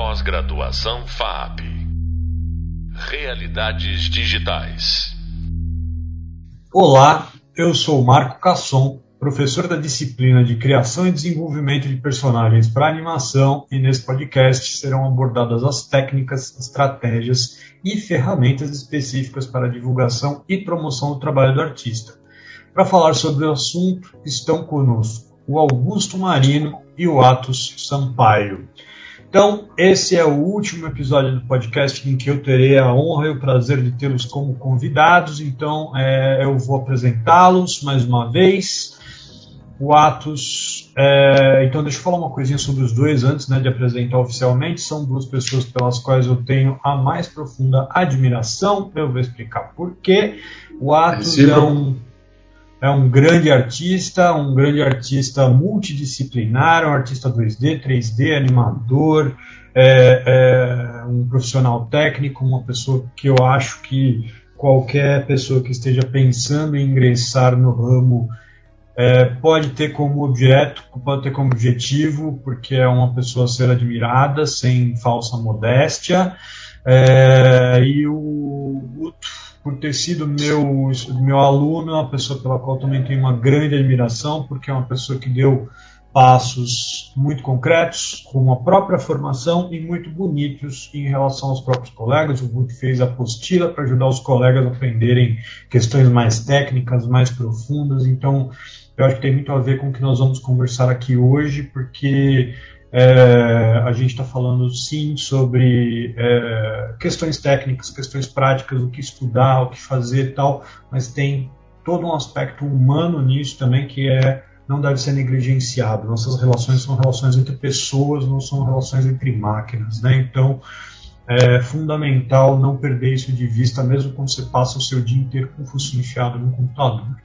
Pós-graduação FAP. Realidades digitais. Olá, eu sou Marco Casson, professor da disciplina de Criação e Desenvolvimento de Personagens para Animação, e nesse podcast serão abordadas as técnicas, estratégias e ferramentas específicas para a divulgação e promoção do trabalho do artista. Para falar sobre o assunto, estão conosco o Augusto Marino e o Atos Sampaio. Então, esse é o último episódio do podcast em que eu terei a honra e o prazer de tê-los como convidados. Então, é, eu vou apresentá-los mais uma vez. O Atos. É, então, deixa eu falar uma coisinha sobre os dois antes né, de apresentar oficialmente. São duas pessoas pelas quais eu tenho a mais profunda admiração. Eu vou explicar por quê. O Atos é um é um grande artista, um grande artista multidisciplinar, um artista 2D, 3D, animador, é, é um profissional técnico, uma pessoa que eu acho que qualquer pessoa que esteja pensando em ingressar no ramo é, pode ter como objeto, pode ter como objetivo, porque é uma pessoa a ser admirada, sem falsa modéstia. É, e o Guto por ter sido meu, meu aluno, uma pessoa pela qual também tenho uma grande admiração, porque é uma pessoa que deu passos muito concretos, com a própria formação e muito bonitos em relação aos próprios colegas. O Guto fez apostila para ajudar os colegas a aprenderem questões mais técnicas, mais profundas. Então, eu acho que tem muito a ver com o que nós vamos conversar aqui hoje, porque é, a gente está falando sim sobre é, questões técnicas, questões práticas, o que estudar, o que fazer e tal, mas tem todo um aspecto humano nisso também que é não deve ser negligenciado. Nossas relações são relações entre pessoas, não são relações entre máquinas, né? Então é fundamental não perder isso de vista, mesmo quando você passa o seu dia inteiro com o focinho enfiado no computador.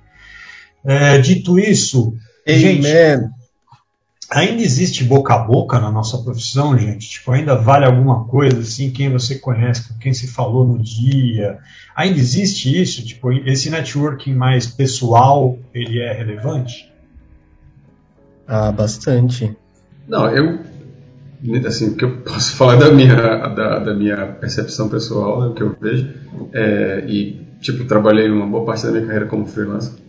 É, dito isso, Amen. gente Ainda existe boca a boca na nossa profissão, gente? Tipo, ainda vale alguma coisa, assim, quem você conhece, com quem se falou no dia? Ainda existe isso? Tipo, esse networking mais pessoal, ele é relevante? Ah, bastante. Não, eu, assim, o que eu posso falar da minha, da, da minha percepção pessoal, né, o que eu vejo, é, e, tipo, trabalhei uma boa parte da minha carreira como freelancer,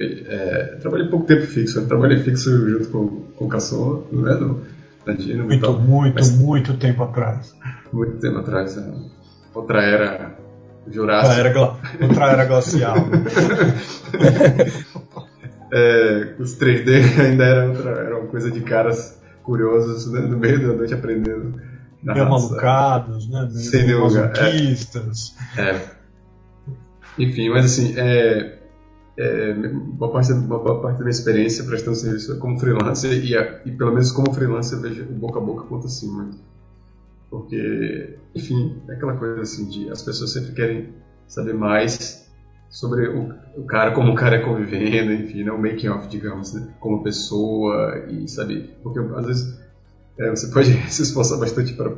é, trabalhei pouco tempo fixo, eu trabalhei fixo junto com, com o Caçon, né, no, na Dino. Muito, muito, mas, muito tempo atrás. Muito tempo atrás, é. outra era Jurássica. Outra era, outra era glacial. é, os 3D ainda era, outra, era uma coisa de caras curiosos né, no meio da noite aprendendo. Meio malucados, né? Meio Sem lugar. É. é. Enfim, mas assim, é, é, uma, parte, boa parte da minha experiência prestando serviço como freelancer e, e pelo menos como freelancer eu vejo boca a boca conta assim muito. Porque, enfim, é aquela coisa assim de as pessoas sempre querem saber mais sobre o, o cara, como o cara é convivendo, enfim, né, o making off, digamos, né, como pessoa e saber, porque às vezes é, você pode se esforçar bastante para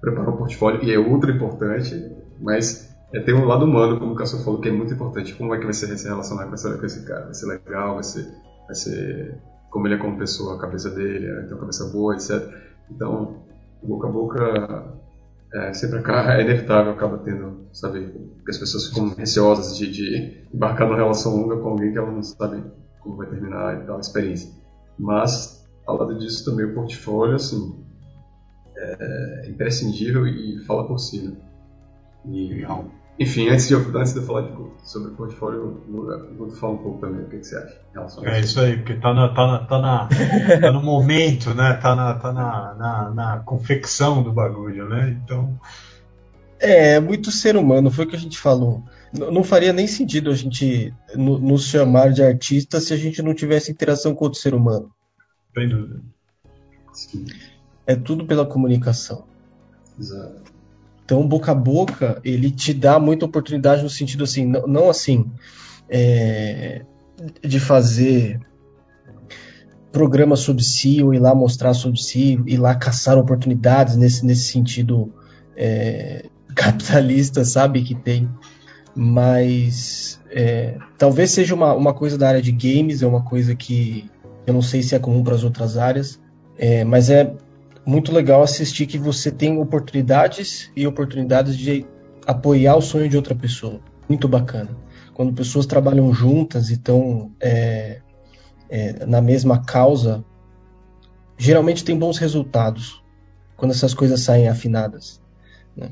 preparar um portfólio e é ultra importante, mas é, tem um lado humano, como o Cássio falou, que é muito importante. Como é que vai ser se relacionar com esse, com esse cara? Vai ser legal? Vai ser, vai ser como ele é como pessoa, a cabeça dele, né? tem uma cabeça boa, etc. Então, boca a boca é, sempre é inevitável, acaba tendo, sabe, que as pessoas ficam receosas de, de embarcar numa relação longa com alguém que elas não sabem como vai terminar e tal, a experiência. Mas, ao lado disso também o portfólio, assim, é imprescindível e fala por si, né? E, Legal. Enfim, antes de, eu, antes de eu falar de, sobre o portfólio, eu vou falar um pouco também o que, que você acha em relação a É isso aí, porque tá, na, tá, na, tá, na, tá no momento, né? Tá, na, tá na, na, na confecção do bagulho, né? Então. É, muito ser humano, foi o que a gente falou. Não faria nem sentido a gente nos chamar de artista se a gente não tivesse interação com outro ser humano. Sem dúvida. Sim. É tudo pela comunicação. Exato. Então, boca a boca, ele te dá muita oportunidade no sentido assim, não, não assim, é, de fazer programa sobre si, ou ir lá mostrar sobre si, ir lá caçar oportunidades nesse, nesse sentido é, capitalista, sabe, que tem. Mas é, talvez seja uma, uma coisa da área de games, é uma coisa que eu não sei se é comum para as outras áreas, é, mas é muito legal assistir que você tem oportunidades e oportunidades de apoiar o sonho de outra pessoa. Muito bacana. Quando pessoas trabalham juntas e estão é, é, na mesma causa, geralmente tem bons resultados quando essas coisas saem afinadas. Né?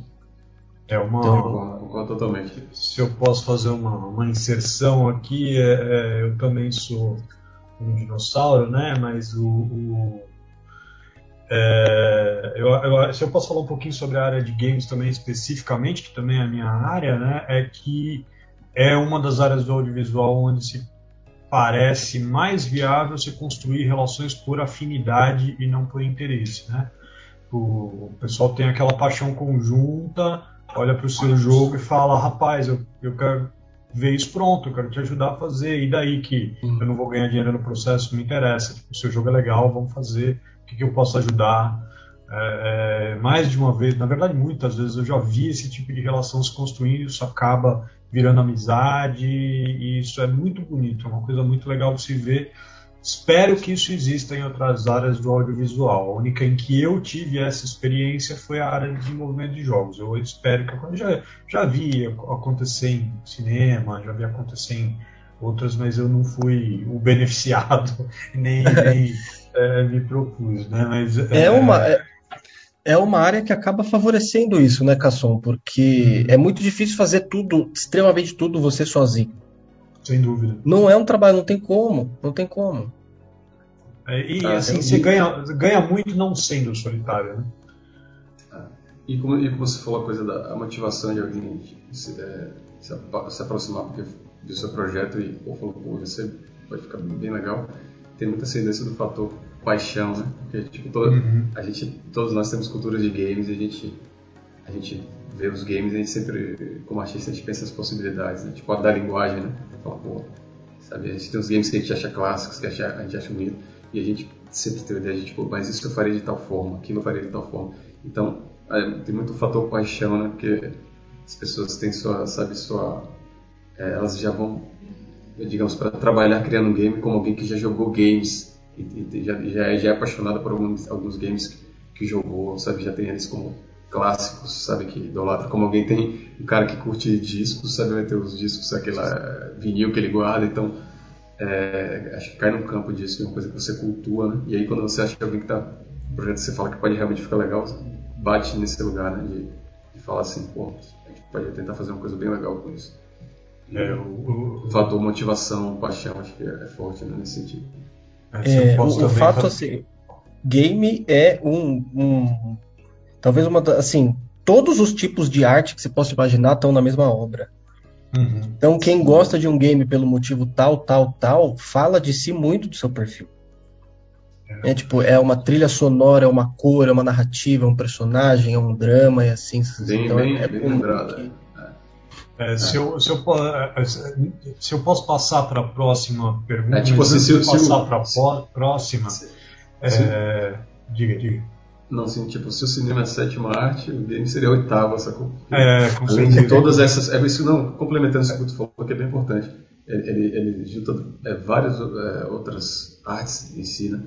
É uma. Então, concordo totalmente. Se eu posso fazer uma, uma inserção aqui, é, é, eu também sou um dinossauro, né? Mas o. o é, eu, eu, se eu posso falar um pouquinho sobre a área de games também especificamente, que também é a minha área, né? É que é uma das áreas do audiovisual onde se parece mais viável se construir relações por afinidade e não por interesse, né? O, pessoal tem aquela paixão conjunta olha para o seu jogo e fala, rapaz, eu, eu quero ver isso pronto, eu quero te ajudar a fazer, e daí que eu não vou ganhar dinheiro no processo, não me interessa, tipo, o seu jogo é legal, vamos fazer, o que, que eu posso ajudar? É, é, mais de uma vez, na verdade muitas vezes eu já vi esse tipo de relação se construindo, isso acaba virando amizade, e isso é muito bonito, é uma coisa muito legal de se ver, Espero que isso exista em outras áreas do audiovisual. A única em que eu tive essa experiência foi a área de desenvolvimento de jogos. Eu espero que já, já vi acontecer em cinema, já vi acontecer em outras, mas eu não fui o beneficiado, nem, nem é, me propus. Né? Mas, é, é uma. É, é uma área que acaba favorecendo isso, né, Casson? Porque hum. é muito difícil fazer tudo, extremamente tudo, você sozinho. Sem dúvida. Não é um trabalho, não tem como. Não tem como. É, e ah, assim, você ganha, ganha muito não sendo solitário, né? Ah, e, como, e como você falou a coisa da motivação de alguém se, é, se, se, aproximar porque do seu projeto e ou falou, pô, você vai ficar bem legal, tem muita ascendência do fator paixão, né? Porque tipo, todo, uhum. a gente, todos nós temos culturas de games e a gente, a gente vê os games e a gente sempre, como artista, a gente pensa as possibilidades, né? Tipo, a da linguagem, né? Fala, pô, sabe? A gente tem os games que a gente acha clássicos, que a gente acha, a gente acha bonito e a gente sempre tem a ideia de tipo, mas isso eu faria de tal forma, aquilo eu faria de tal forma. Então, é, tem muito fator paixão, né? Porque as pessoas têm sua, sabe, sua, é, elas já vão, digamos, para trabalhar criando um game como alguém que já jogou games e, e já, já, é, já é apaixonada por alguns, alguns games que, que jogou, sabe, já tem eles como clássicos, sabe, que idolatra, como alguém tem um cara que curte discos, sabe, vai ter os discos, aquela vinil que ele guarda, então é, acho que cai no campo disso, é uma coisa que você cultua, né? E aí quando você acha que alguém que tá no projeto você fala que pode realmente ficar legal, bate nesse lugar, né? De, de falar assim, pô, a gente pode tentar fazer uma coisa bem legal com isso. É, o, o, fator motivação, paixão, acho que é, é forte né, nesse sentido. É, o, o fato, fazer... assim, game é um, um talvez uma, assim, todos os tipos de arte que você possa imaginar estão na mesma obra. Uhum. Então, quem gosta de um game pelo motivo tal, tal, tal, fala de si muito do seu perfil. É. é tipo, é uma trilha sonora, é uma cor, é uma narrativa, é um personagem, é um drama, e assim. Bem, então, bem, é, é bem lembrado. Que... É, se, eu, se, eu, é, se eu posso passar para a próxima pergunta, é, tipo, se, se, se passar para a próxima, é, diga, diga. Não, assim, tipo, se o cinema é sétima arte, o game seria a oitava, sacou? É, com Além de todas essas. É isso não, complementando isso que tu falou, que é bem importante. Ele, ele, ele junta é, várias é, outras artes em si, né?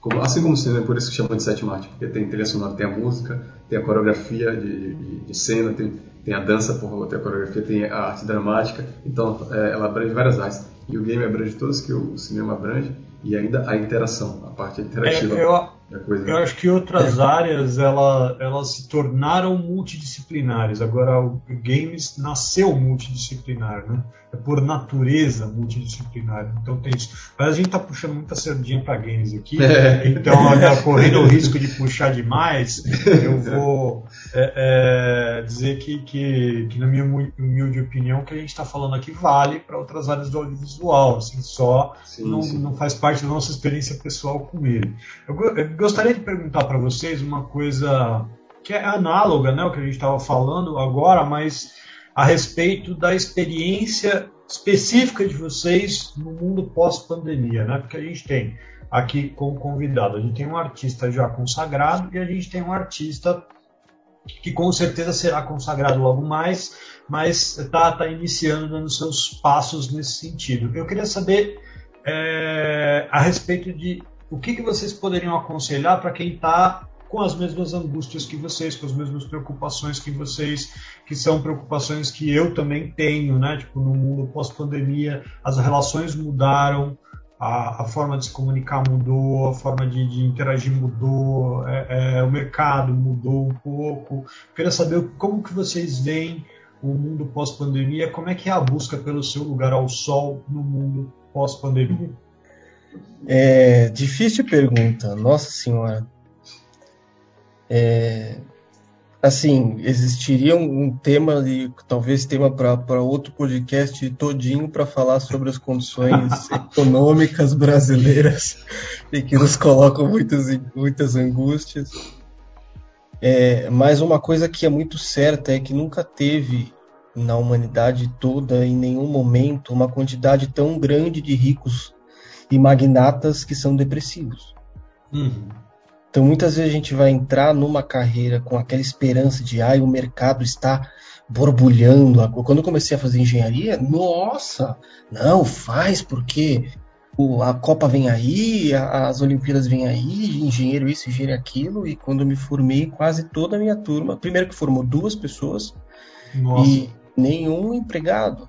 Como, assim como o cinema, é por isso que chama de sétima arte, porque tem trilha sonora, tem a música, tem a coreografia de, de, de cena, tem, tem a dança, por, tem a coreografia, tem a arte dramática, então é, ela abrange várias artes. E o game abrange todas que o cinema abrange, e ainda a interação, a parte interativa. É, eu, Coisa... Eu acho que outras áreas ela, elas se tornaram multidisciplinares. Agora o games nasceu multidisciplinar, né? É por natureza multidisciplinar. Então tem isso. Mas a gente está puxando muita sardinha para games aqui. É. Então, correndo o risco de puxar demais, eu vou é, é, dizer que, que, que, na minha humilde opinião, o que a gente está falando aqui vale para outras áreas do audiovisual. Assim, só sim, não, sim. não faz parte da nossa experiência pessoal com ele. Eu, eu gostaria de perguntar para vocês uma coisa que é análoga, né, o que a gente estava falando agora, mas a respeito da experiência específica de vocês no mundo pós-pandemia, né? Porque a gente tem aqui como convidado, a gente tem um artista já consagrado e a gente tem um artista que com certeza será consagrado logo mais, mas está tá iniciando, dando seus passos nesse sentido. Eu queria saber é, a respeito de o que, que vocês poderiam aconselhar para quem está com as mesmas angústias que vocês, com as mesmas preocupações que vocês, que são preocupações que eu também tenho, né? Tipo, no mundo pós-pandemia, as relações mudaram, a, a, forma de se comunicar mudou, a forma de, de interagir mudou, é, é, o mercado mudou um pouco. Queria saber como que vocês veem o mundo pós-pandemia, como é que é a busca pelo seu lugar ao sol no mundo pós-pandemia? É difícil pergunta, nossa senhora. É, assim, existiria um tema e talvez tema para outro podcast todinho para falar sobre as condições econômicas brasileiras e que nos colocam muitas, muitas angústias. É, mas uma coisa que é muito certa é que nunca teve na humanidade toda, em nenhum momento, uma quantidade tão grande de ricos e magnatas que são depressivos. Uhum. Então muitas vezes a gente vai entrar numa carreira com aquela esperança de ah, o mercado está borbulhando. Quando eu comecei a fazer engenharia, nossa, não, faz porque a Copa vem aí, as Olimpíadas vêm aí, engenheiro isso, engenheiro aquilo, e quando eu me formei, quase toda a minha turma, primeiro que formou duas pessoas nossa. e nenhum empregado.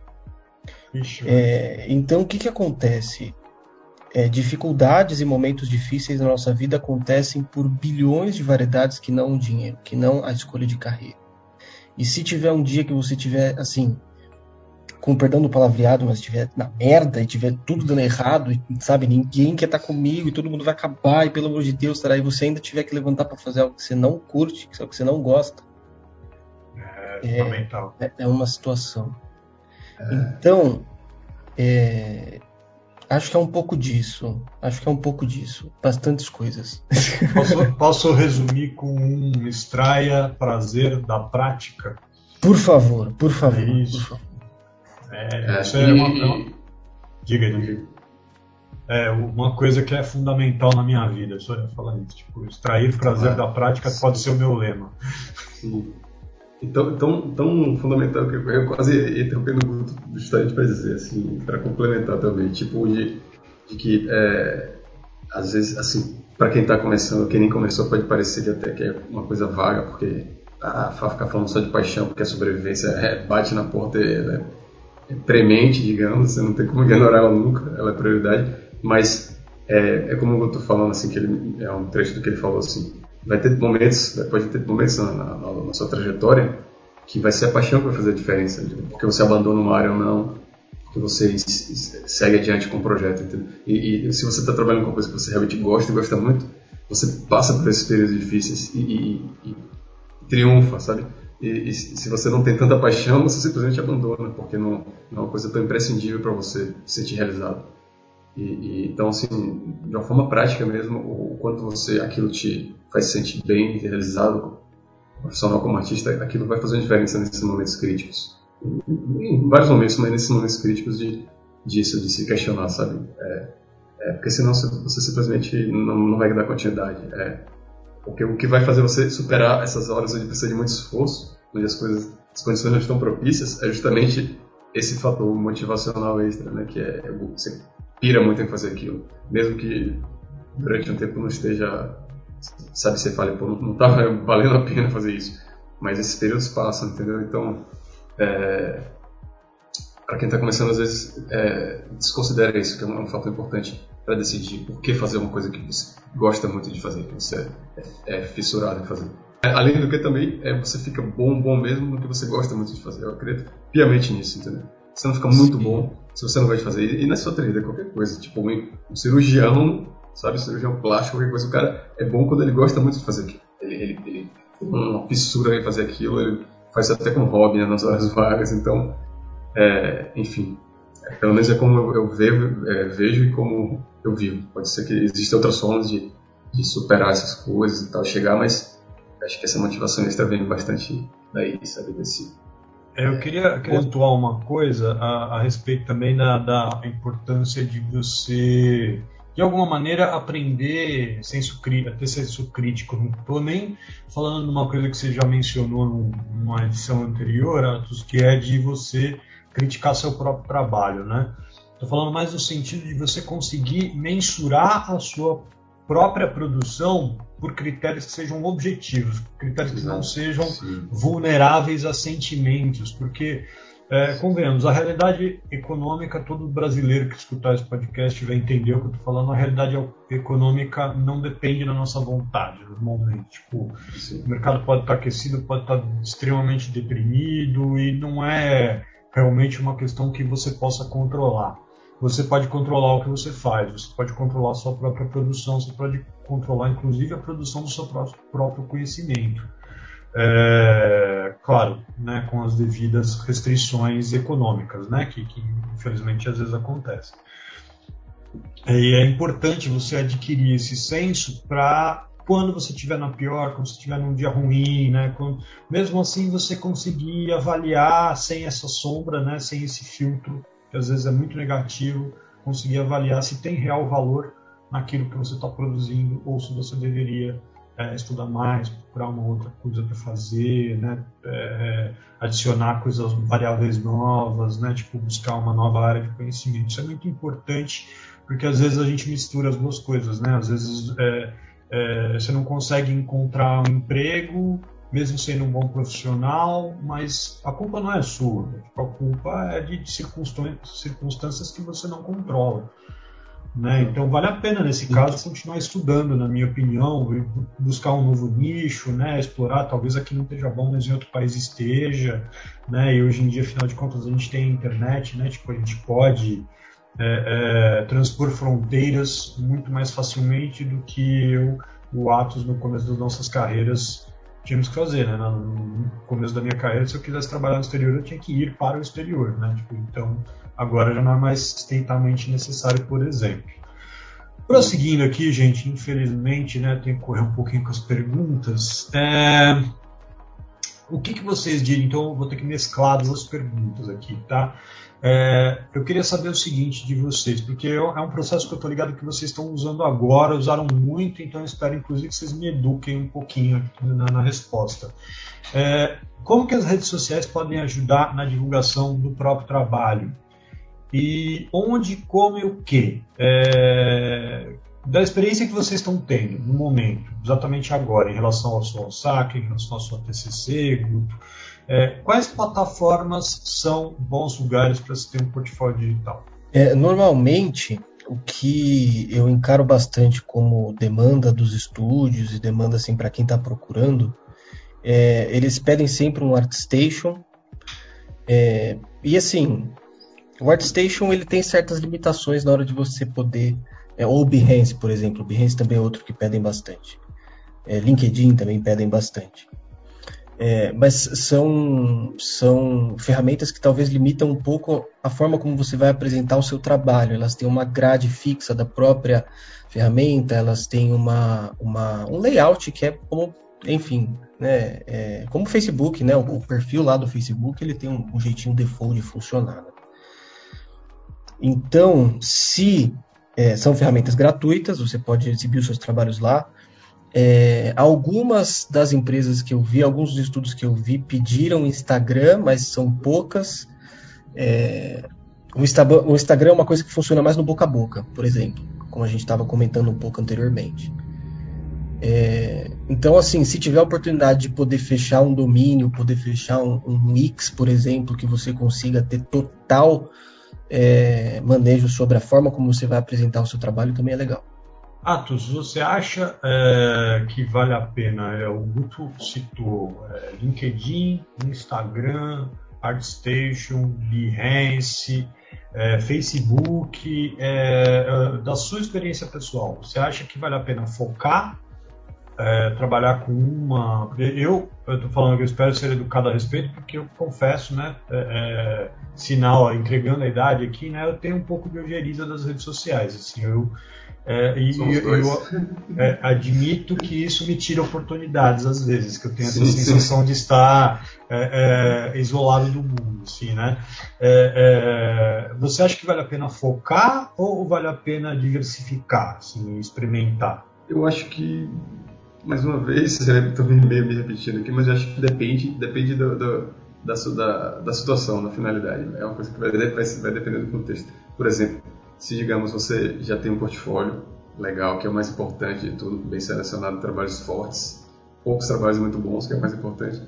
É, então o que, que acontece? É, dificuldades e momentos difíceis na nossa vida acontecem por bilhões de variedades que não o dinheiro, que não a escolha de carreira. E se tiver um dia que você tiver assim, com perdão do palavreado, mas estiver na merda e tiver tudo dando errado, e sabe, ninguém quer estar comigo e todo mundo vai acabar, e pelo amor de Deus, será? E você ainda tiver que levantar para fazer algo que você não curte, algo que você não gosta. É, é, é, é uma situação. É. Então, é, Acho que é um pouco disso. Acho que é um pouco disso. Bastantes coisas. Posso, posso resumir com um extraia prazer da prática? Por favor, por favor. É isso. É, é, isso é uma, é uma... Diga, diga. É uma coisa que é fundamental na minha vida. Eu só ia falar isso. Tipo, extrair prazer da prática pode ser o meu lema. Sim tão, tão, tão fundamental que eu quase interrompendo o grupo justamente para dizer, assim, para complementar também, tipo, de, de que é, às vezes, assim, para quem está começando, quem nem começou, pode parecer até que é uma coisa vaga, porque ficar falando só de paixão, porque a sobrevivência é, bate na porta, é, é premente, digamos, você não tem como ignorar ela nunca, ela é prioridade, mas é, é como eu estou falando, assim, que ele, é um trecho do que ele falou, assim, vai ter momentos, pode ter momentos na, na, na, sua trajetória que vai ser a paixão que vai fazer a diferença, porque você abandona uma área ou não, porque você segue adiante com o projeto, e, e, se você está trabalhando com coisa que você realmente gosta e gosta muito, você passa por esses períodos difíceis e, e, e triunfa, sabe? E, se você não tem tanta paixão, você simplesmente abandona, porque não, não é uma coisa tão imprescindível para você se sentir realizado. Então, assim, de uma forma prática mesmo, o, quanto você aquilo te faz se sentir bem, realizado, profissional como artista, aquilo vai fazer uma diferença nesses momentos críticos. Em, vários momentos, mas nesses momentos críticos de disso, de se questionar, sabe? É, é, porque senão você simplesmente não, não vai dar continuidade. É, porque o que vai fazer você superar essas horas onde precisa de muito esforço, onde as coisas, as condições não estão propícias, é justamente esse fator motivacional extra, né? Que é você pira muito em fazer aquilo, mesmo que durante um tempo não esteja, sabe, você fale, pô, não tá valendo a pena fazer isso, mas esses períodos passam, entendeu? Então, é, para quem está começando, às vezes, é, desconsidera isso, que é um, um fator importante para decidir por que fazer uma coisa que você gosta muito de fazer, que você é, é fissurado em fazer. Além do que também, é, você fica bom, bom mesmo no que você gosta muito de fazer. Eu acredito piamente nisso, entendeu? Você não fica muito Sim. bom se você não vai fazer. E não é só trilha, é qualquer coisa. Tipo, um, cirurgião, sabe? Cirurgião plástico, qualquer coisa. O cara é bom quando ele gosta muito de fazer aquilo. Ele, ele, ele tem uma fissura em fazer aquilo, ele faz isso até com hobby né, nas horas vagas. Então, é, enfim, é, pelo menos é como eu, eu vejo, é, vejo e como eu vivo. Pode ser que existam outras formas de, de superar essas coisas e tal, chegar, mas acho que essa motivação extra vem bastante daí, sabe? Desse, eu queria, pontuar uma coisa a, a respeito também da, da, importância de você, de alguma maneira, aprender senso, ter senso crítico. Não estou nem falando de uma coisa que você já mencionou numa edição anterior, que é de você criticar seu próprio trabalho, né? Estou falando mais no sentido de você conseguir mensurar a sua própria produção por critérios que sejam objetivos, critérios que não sejam Sim. vulneráveis a sentimentos, porque é, convenhamos, a realidade econômica, todo brasileiro que escutar esse podcast vai entender o que eu estou falando, a realidade econômica não depende da nossa vontade, normalmente. Tipo, o mercado pode estar aquecido, pode estar extremamente deprimido e não é realmente uma questão que você possa controlar. Você pode controlar o que você faz, você pode controlar a sua própria produção, você pode controlar inclusive a produção do seu próprio conhecimento. É, claro, né, com as devidas restrições econômicas, né, que, que infelizmente às vezes acontecem. E é importante você adquirir esse senso para quando você estiver na pior, quando você estiver num dia ruim, né, quando, mesmo assim você conseguir avaliar sem essa sombra, né, sem esse filtro, que às vezes é muito negativo, conseguir avaliar se tem real valor naquilo que você está produzindo ou se você deveria é, estudar mais, procurar uma outra coisa para fazer, né? É, adicionar coisas, variáveis novas, né? Tipo, buscar uma nova área de conhecimento. Isso é muito importante, porque às vezes a gente mistura as duas coisas, né? Às vezes é, é você não consegue encontrar um emprego, mesmo sendo um bom profissional, mas a culpa não é sua. Tipo, a culpa é de circunstâncias que você não controla. Né? Então vale a pena nesse caso continuar estudando, na minha opinião, buscar um novo nicho, né? explorar, talvez aqui não esteja bom, mas em outro país esteja, né? E hoje em dia, afinal de contas, a gente tem a internet, né? Tipo, a gente pode é, é, transpor fronteiras muito mais facilmente do que eu, o Atos no começo das nossas carreiras tínhamos que fazer, né? No começo da minha carreira, se eu quisesse trabalhar no exterior, eu tinha que ir para o exterior, né? Tipo, então Agora já não é mais estritamente necessário, por exemplo. Prosseguindo aqui, gente, infelizmente, né, tenho que correr um pouquinho com as perguntas. É... O que, que vocês diriam? Então, eu vou ter que mesclar duas perguntas aqui, tá? É, eu queria saber o seguinte de vocês, porque é um processo que eu estou ligado que vocês estão usando agora, usaram muito, então eu espero inclusive que vocês me eduquem um pouquinho na, na resposta. É, como que as redes sociais podem ajudar na divulgação do próprio trabalho? e onde, como e o que. É, da experiência que vocês estão tendo no momento, exatamente agora, em relação ao seu saque, em relação ao seu TCC, grupo, é, quais plataformas são bons lugares para se ter um portfólio digital? É, normalmente, o que eu encaro bastante como demanda dos estúdios e demanda assim para quem está procurando, é, eles pedem sempre um ArtStation. É, e assim, o ArtStation ele tem certas limitações na hora de você poder. É, ou Behance, por exemplo. Behance também é outro que pedem bastante. É, LinkedIn também pedem bastante. É, mas são, são ferramentas que talvez limitam um pouco a forma como você vai apresentar o seu trabalho. Elas têm uma grade fixa da própria ferramenta, elas têm uma, uma, um layout que é como, enfim, né, é, como o Facebook, né, o, o, perfil lá do Facebook ele tem um, um jeitinho default de funcionar. Né? Então, se é, são ferramentas gratuitas, você pode exibir os seus trabalhos lá. É, algumas das empresas que eu vi, alguns dos estudos que eu vi, pediram Instagram, mas são poucas. É, o, Instagram, o Instagram é uma coisa que funciona mais no boca a boca, por exemplo, como a gente estava comentando um pouco anteriormente. É, então, assim, se tiver a oportunidade de poder fechar um domínio, poder fechar um, um Wix, por exemplo, que você consiga ter total é, manejo sobre a forma como você vai apresentar o seu trabalho também é legal. Atos, você acha é, que vale a pena? É, o Guto citou é, LinkedIn, Instagram, ArtStation, Behance, é, Facebook. É, é, da sua experiência pessoal, você acha que vale a pena focar é, trabalhar com uma. Eu estou falando que eu espero ser educado a respeito, porque eu confesso, né? É, é, sinal, entregando a idade aqui, né? Eu tenho um pouco de ojeriza das redes sociais. Assim, eu, é, e eu, eu é, admito que isso me tira oportunidades às vezes, que eu tenho sim, essa sensação sim. de estar é, isolado do mundo, assim, né? você acha que vale a pena focar ou vale a pena diversificar, assim, experimentar? Eu acho que mais uma vez, estou meio me repetindo aqui, mas eu acho que depende, depende do, do, da, da, da, situação, da finalidade. É uma coisa que vai, vai, vai depender do contexto. Por exemplo, se digamos você já tem um portfólio, legal, que é o mais importante de tudo, bem selecionado, trabalhos fortes, poucos trabalhos muito bons, que é o mais importante.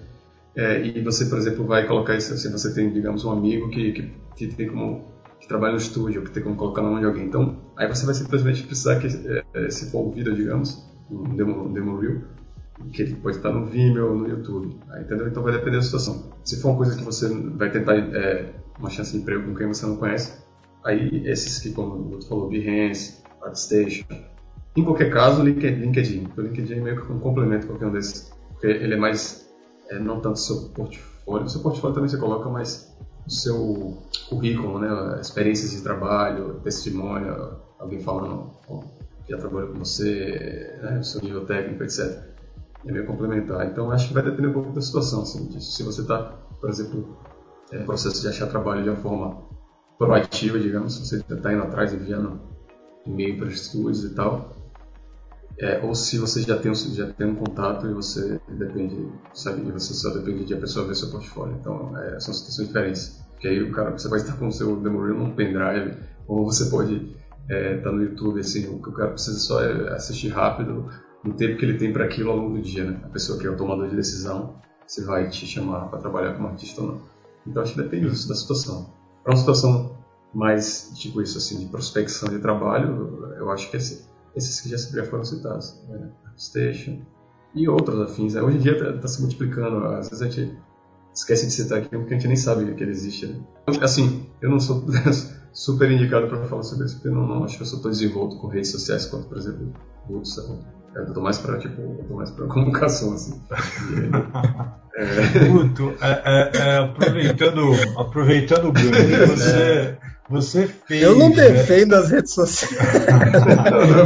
É, e você, por exemplo, vai colocar isso, se você tem, digamos, um amigo que, que, que tem como que trabalha no estúdio, que tem como colocar na mão de alguém. Então, aí você vai simplesmente precisar que, é, é se for vídeo, digamos, um demo, reel, que ele pode estar no Vimeo ou no YouTube, entendeu? Então vai depender da situação. Se for uma coisa que você vai tentar é, uma chance de emprego com quem você não conhece, aí esses que, como você falou, Behance, ArtStation, em qualquer caso, LinkedIn. O LinkedIn é meio que um complemento qualquer um desses, porque ele é mais, é, não tanto seu portfólio, o seu portfólio também você coloca, mas o seu currículo, né, experiências de trabalho, testemunho, alguém falando já trabalhou com você, né, o seu nível técnico, etc. É meio complementar. Então, acho que vai depender um pouco da situação, assim, disso. Se você está, por exemplo, é, processo de achar trabalho de uma forma proativa, digamos, se você está indo atrás, enviando e-mail para estúdios e tal, é, ou se você já tem, já tem um contato e você depende, sabe, e você só depende de a pessoa ver seu portfólio. Então, é, são situações diferentes. Porque aí o cara, você vai estar com o seu demo reel num pendrive, ou você pode é, tá no YouTube, assim, o que o cara precisa só é assistir rápido no tempo que ele tem para aquilo ao longo do dia, né? A pessoa que é o tomador de decisão, se vai te chamar para trabalhar como artista ou não. Então, acho que depende disso, da situação. Para uma situação mais, tipo isso, assim, de prospecção de trabalho, eu acho que esse esses que já, já foram citados, né? Station e outros afins. Né? Hoje em dia está tá se multiplicando, às vezes a gente esquece de citar aqui porque a gente nem sabe que ele existe. Né? Assim, eu não sou super indicado para falar sobre isso, porque eu não, não, acho que eu sou tão desenvolto com redes sociais quanto, por exemplo, o Hudson. Eu tô mais para tipo, eu tô mais para comunicação assim. é... Guto, é, é, é, aproveitando, aproveitando o ganho, você você fez. Eu não né? defendo as redes sociais.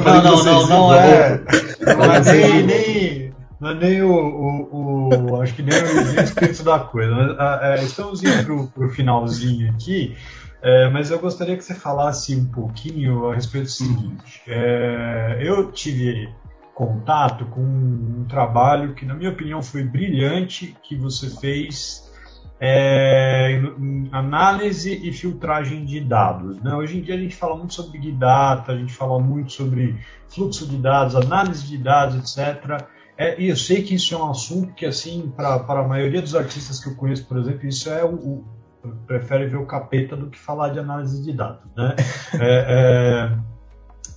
não, não, não, não é. Não é nem, nem, não é nem o, o, o, Acho que nem o espírito da coisa. É, estamos indo para o finalzinho aqui. É, mas eu gostaria que você falasse um pouquinho a respeito do seguinte. É, eu tive contato com um trabalho que, na minha opinião, foi brilhante que você fez é, análise e filtragem de dados. Né? Hoje em dia a gente fala muito sobre Big Data, a gente fala muito sobre fluxo de dados, análise de dados, etc. É, e eu sei que isso é um assunto que, assim, para a maioria dos artistas que eu conheço, por exemplo, isso é o, o prefere ver o capeta do que falar de análise de dados. Né? É, é,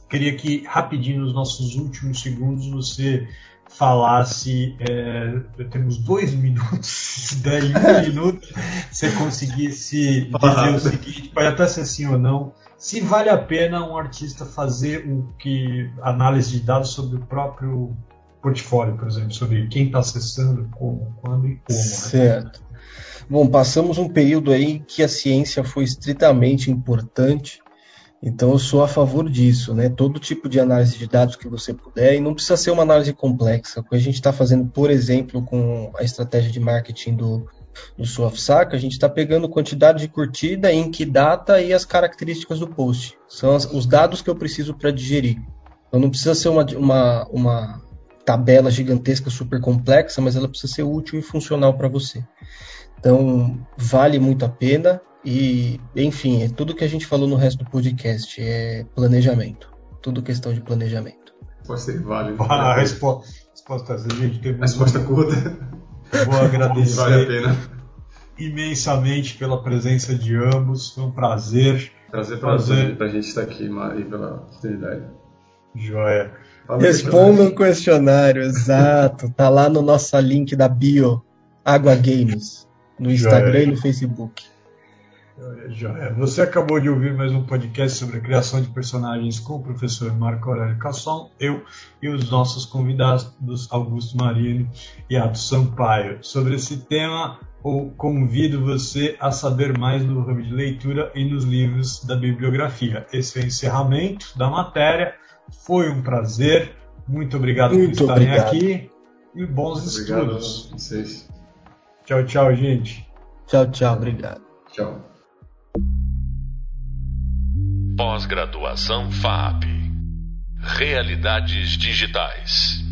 queria que, rapidinho, nos nossos últimos segundos, você falasse, é, temos dois minutos, se der um minuto, você conseguisse dizer o seguinte, pode até ser sim ou não, se vale a pena um artista fazer o que análise de dados sobre o próprio portfólio, por exemplo, sobre quem está acessando, como, quando e como. Né? Certo. Né? Bom, passamos um período aí que a ciência foi estritamente importante então eu sou a favor disso, né? Todo tipo de análise de dados que você puder, e não precisa ser uma análise complexa. O que a gente está fazendo, por exemplo, com a estratégia de marketing do, do SoftSac, a gente está pegando quantidade de curtida, em que data e as características do post. São as, os dados que eu preciso para digerir. Então não precisa ser uma, uma, uma tabela gigantesca, super complexa, mas ela precisa ser útil e funcional para você. Então vale muito a pena. E, enfim, é tudo que a gente falou no resto do podcast é planejamento. Tudo questão de planejamento. Pode ser válido. Ah, a resposta, resposta, gente teve resposta curta. Vou agradecer vale a pena. imensamente pela presença de ambos. Foi um prazer. Prazer para prazer. a gente estar aqui, Mari, pela oportunidade. Joia. Responda o questionário, exato. Tá lá no nosso link da bio, Água Games, no Instagram e no Facebook. Você acabou de ouvir mais um podcast sobre a criação de personagens com o professor Marco Aurélio Casson, eu e os nossos convidados Augusto Marini e Ato Sampaio. Sobre esse tema, eu convido você a saber mais no hub de leitura e nos livros da bibliografia. Esse é o encerramento da matéria. Foi um prazer. Muito obrigado Muito por estarem obrigado. aqui e bons Muito estudos. Tchau, tchau, gente. Tchau, tchau. Obrigado. Tchau. Pós-graduação FAP. Realidades digitais.